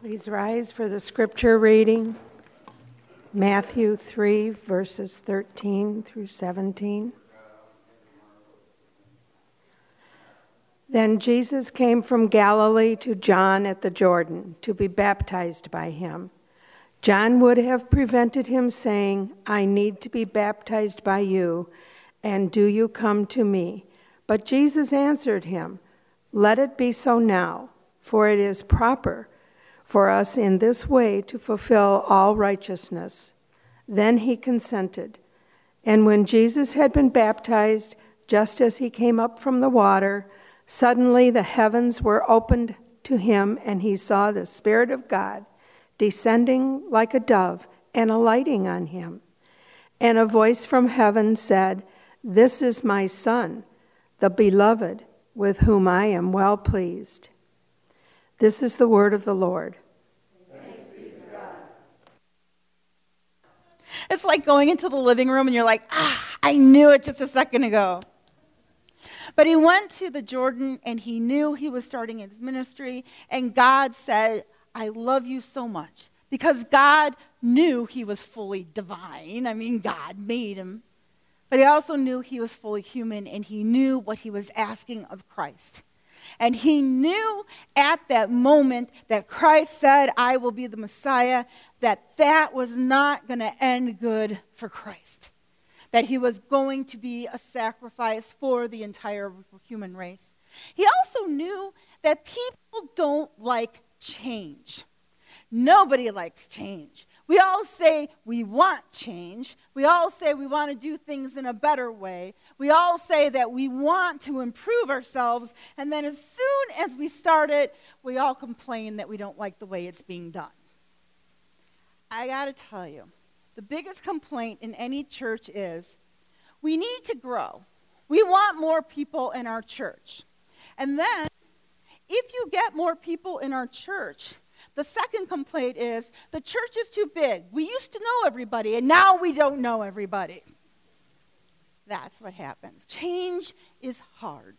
Please rise for the scripture reading Matthew 3, verses 13 through 17. Then Jesus came from Galilee to John at the Jordan to be baptized by him. John would have prevented him, saying, I need to be baptized by you, and do you come to me? But Jesus answered him, Let it be so now, for it is proper for us in this way to fulfill all righteousness. Then he consented. And when Jesus had been baptized, just as he came up from the water, suddenly the heavens were opened to him, and he saw the Spirit of God descending like a dove and alighting on him. And a voice from heaven said, This is my Son, the beloved, with whom I am well pleased. This is the word of the Lord. It's like going into the living room and you're like, ah, I knew it just a second ago. But he went to the Jordan and he knew he was starting his ministry, and God said, I love you so much. Because God knew he was fully divine. I mean, God made him. But he also knew he was fully human, and he knew what he was asking of Christ. And he knew at that moment that Christ said, I will be the Messiah, that that was not going to end good for Christ. That he was going to be a sacrifice for the entire human race. He also knew that people don't like change. Nobody likes change. We all say we want change. We all say we want to do things in a better way. We all say that we want to improve ourselves. And then as soon as we start it, we all complain that we don't like the way it's being done. I got to tell you, the biggest complaint in any church is we need to grow. We want more people in our church. And then, if you get more people in our church, the second complaint is the church is too big. We used to know everybody, and now we don't know everybody. That's what happens. Change is hard.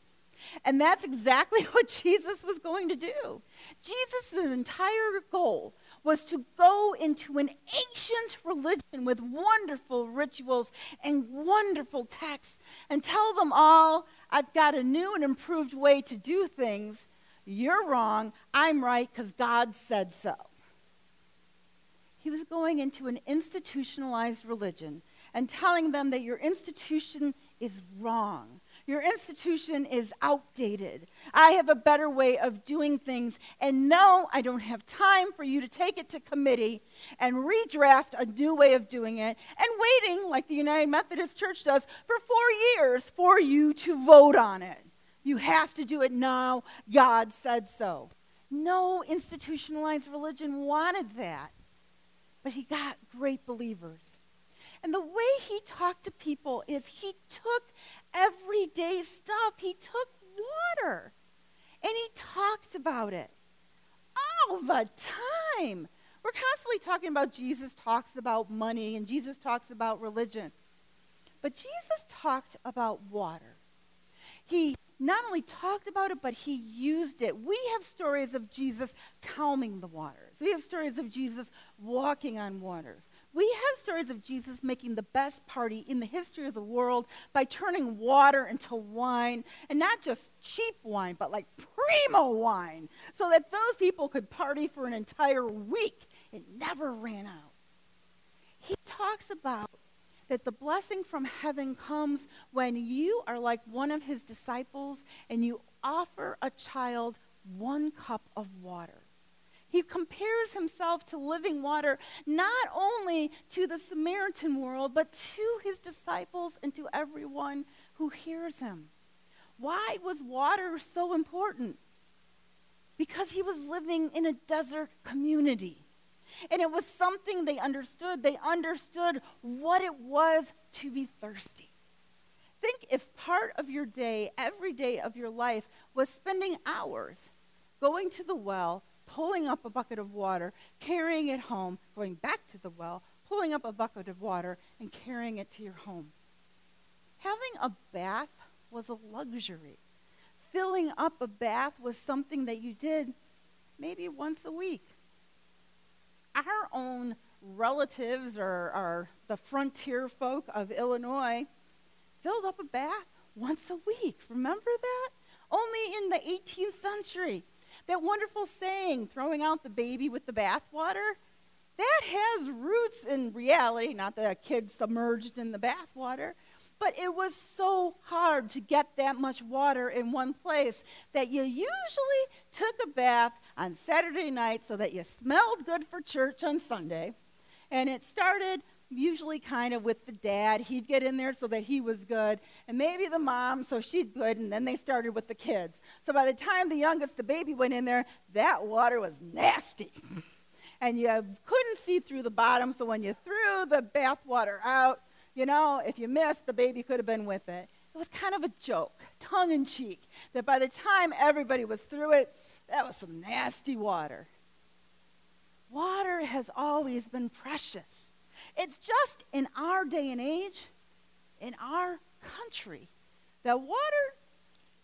And that's exactly what Jesus was going to do. Jesus' entire goal was to go into an ancient religion with wonderful rituals and wonderful texts and tell them all, I've got a new and improved way to do things you're wrong. I'm right because God said so. He was going into an institutionalized religion and telling them that your institution is wrong. Your institution is outdated. I have a better way of doing things. And no, I don't have time for you to take it to committee and redraft a new way of doing it and waiting, like the United Methodist Church does, for four years for you to vote on it. You have to do it now. God said so. No institutionalized religion wanted that. But he got great believers. And the way he talked to people is he took everyday stuff, he took water, and he talked about it all the time. We're constantly talking about Jesus talks about money and Jesus talks about religion. But Jesus talked about water. Not only talked about it, but he used it. We have stories of Jesus calming the waters. We have stories of Jesus walking on waters. We have stories of Jesus making the best party in the history of the world by turning water into wine, and not just cheap wine, but like primo wine, so that those people could party for an entire week. It never ran out. He talks about that the blessing from heaven comes when you are like one of his disciples and you offer a child one cup of water. He compares himself to living water, not only to the Samaritan world, but to his disciples and to everyone who hears him. Why was water so important? Because he was living in a desert community. And it was something they understood. They understood what it was to be thirsty. Think if part of your day, every day of your life, was spending hours going to the well, pulling up a bucket of water, carrying it home, going back to the well, pulling up a bucket of water, and carrying it to your home. Having a bath was a luxury. Filling up a bath was something that you did maybe once a week our own relatives or, or the frontier folk of Illinois filled up a bath once a week. Remember that? Only in the 18th century. That wonderful saying, throwing out the baby with the bathwater, that has roots in reality, not the kid submerged in the bathwater, but it was so hard to get that much water in one place that you usually took a bath on Saturday night so that you smelled good for church on Sunday. And it started usually kind of with the dad. He'd get in there so that he was good, and maybe the mom so she'd good, and then they started with the kids. So by the time the youngest, the baby, went in there, that water was nasty. and you couldn't see through the bottom, so when you threw the bath water out, you know, if you missed, the baby could have been with it. It was kind of a joke, tongue in cheek, that by the time everybody was through it, that was some nasty water. Water has always been precious. It's just in our day and age, in our country, that water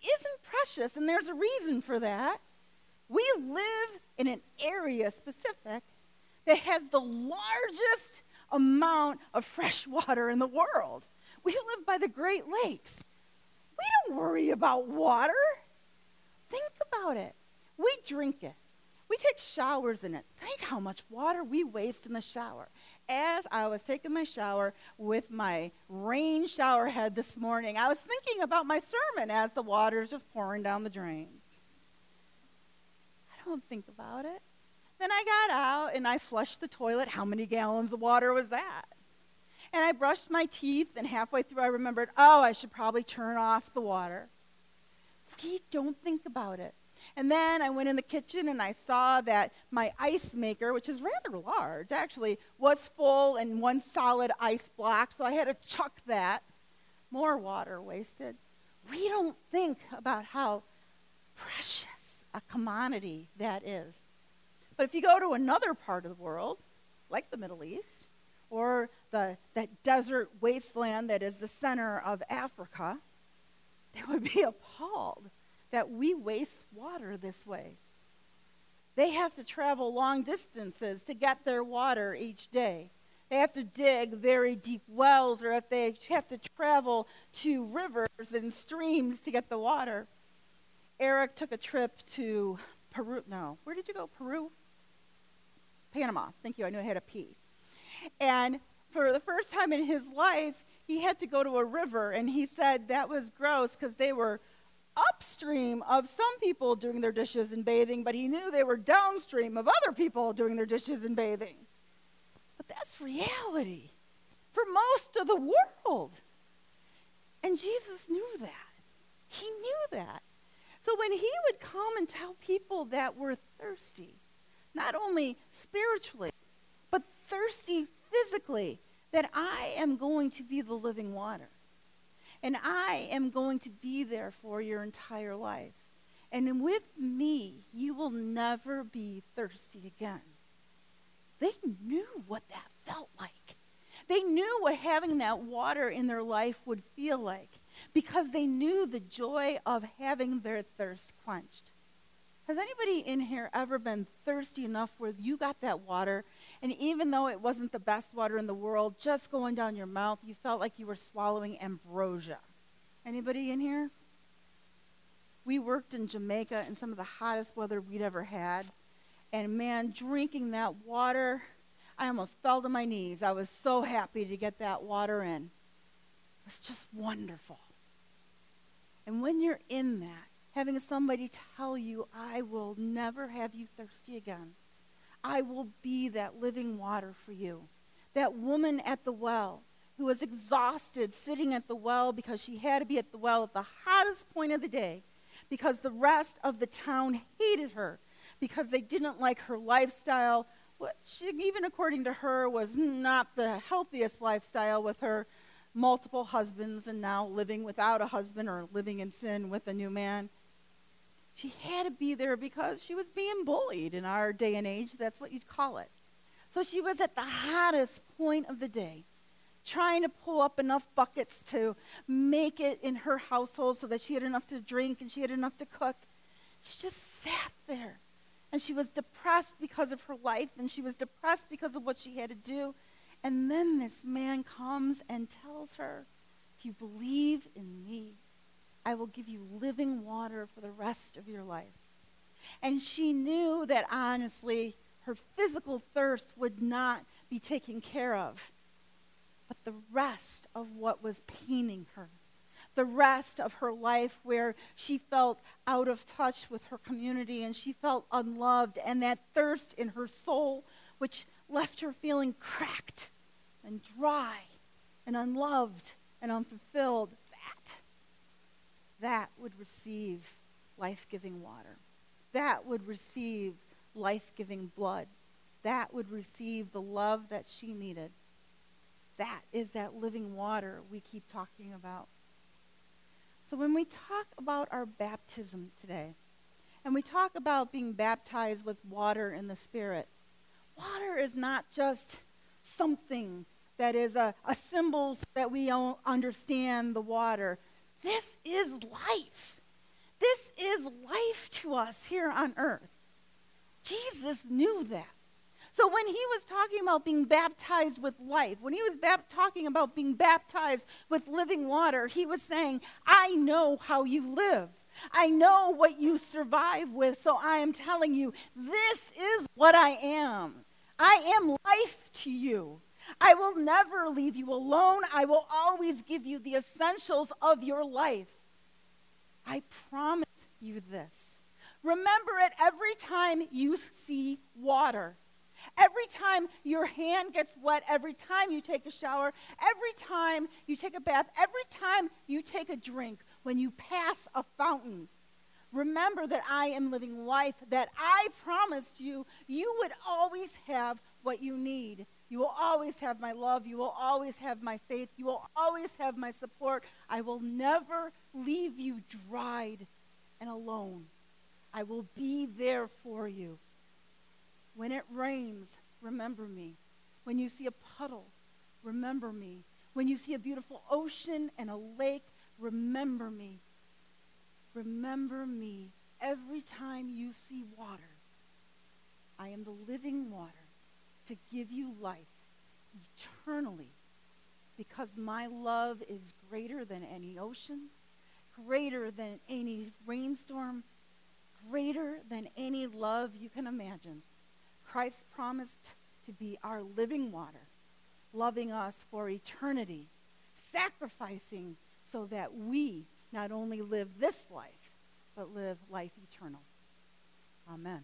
isn't precious, and there's a reason for that. We live in an area specific that has the largest amount of fresh water in the world. We live by the Great Lakes. We don't worry about water. Think about it. We drink it. We take showers in it. Think how much water we waste in the shower. As I was taking my shower with my rain shower head this morning, I was thinking about my sermon as the water is just pouring down the drain. I don't think about it. Then I got out and I flushed the toilet. How many gallons of water was that? And I brushed my teeth, and halfway through I remembered, oh, I should probably turn off the water. We don't think about it. And then I went in the kitchen and I saw that my ice maker, which is rather large actually, was full and one solid ice block, so I had to chuck that. More water wasted. We don't think about how precious a commodity that is. But if you go to another part of the world, like the Middle East, or the, that desert wasteland that is the center of Africa, they would be appalled that we waste water this way. They have to travel long distances to get their water each day. They have to dig very deep wells, or if they have to travel to rivers and streams to get the water. Eric took a trip to Peru. No, where did you go? Peru? Panama. Thank you. I knew I had a P. And for the first time in his life, he had to go to a river, and he said that was gross because they were upstream of some people doing their dishes and bathing, but he knew they were downstream of other people doing their dishes and bathing. But that's reality for most of the world. And Jesus knew that. He knew that. So when he would come and tell people that were thirsty, not only spiritually, but thirsty physically, that I am going to be the living water. And I am going to be there for your entire life. And with me, you will never be thirsty again. They knew what that felt like. They knew what having that water in their life would feel like because they knew the joy of having their thirst quenched. Has anybody in here ever been thirsty enough where you got that water, and even though it wasn't the best water in the world, just going down your mouth, you felt like you were swallowing ambrosia? Anybody in here? We worked in Jamaica in some of the hottest weather we'd ever had. And man, drinking that water, I almost fell to my knees. I was so happy to get that water in. It was just wonderful. And when you're in that, having somebody tell you, I will never have you thirsty again. I will be that living water for you. That woman at the well who was exhausted sitting at the well because she had to be at the well at the hottest point of the day because the rest of the town hated her because they didn't like her lifestyle, which, even according to her, was not the healthiest lifestyle with her multiple husbands and now living without a husband or living in sin with a new man. She had to be there because she was being bullied in our day and age. That's what you'd call it. So she was at the hottest point of the day, trying to pull up enough buckets to make it in her household so that she had enough to drink and she had enough to cook. She just sat there And she was depressed because of her life, and she was depressed because of what she had to do. And then this man comes and tells her, If you believe in me, I will give you living water for the rest of your life. And she knew that honestly, her physical thirst would not be taken care of, but the rest of what was paining her, the rest of her life where she felt out of touch with her community and she felt unloved, and that thirst in her soul, which left her feeling cracked and dry and unloved and unfulfilled, that would receive life giving water. That would receive life giving blood. That would receive the love that she needed. That is that living water we keep talking about. So when we talk about our baptism today, and we talk about being baptized with water in the Spirit, water is not just something that is a, a symbol so that we understand the water. This is life. This is life to us here on earth. Jesus knew that. So when he was talking about being baptized with life, when he was bap- talking about being baptized with living water, he was saying, I know how you live. I know what you survive with, so I am telling you, this is what I am. I am life to you. I will never leave you alone. I will always give you the essentials of your life. I promise you this. Remember it every time you see water. Every time your hand gets wet, every time you take a shower, every time you take a bath, every time you take a drink, when you pass a fountain, remember that I am living life, that I promised you you would always have what you need. You will always have my love. You will always have my faith. You will always have my support. I will never leave you dried and alone. I will be there for you. When it rains, remember me. When you see a puddle, remember me. When you see a beautiful ocean and a lake, remember me. Remember me every time you see water. I am the living water to give you life eternally because my love is greater than any ocean, greater than any rainstorm, greater than any love you can imagine. Christ promised to be our living water, loving us for eternity, sacrificing so that we not only live this life, but live life eternal. Amen.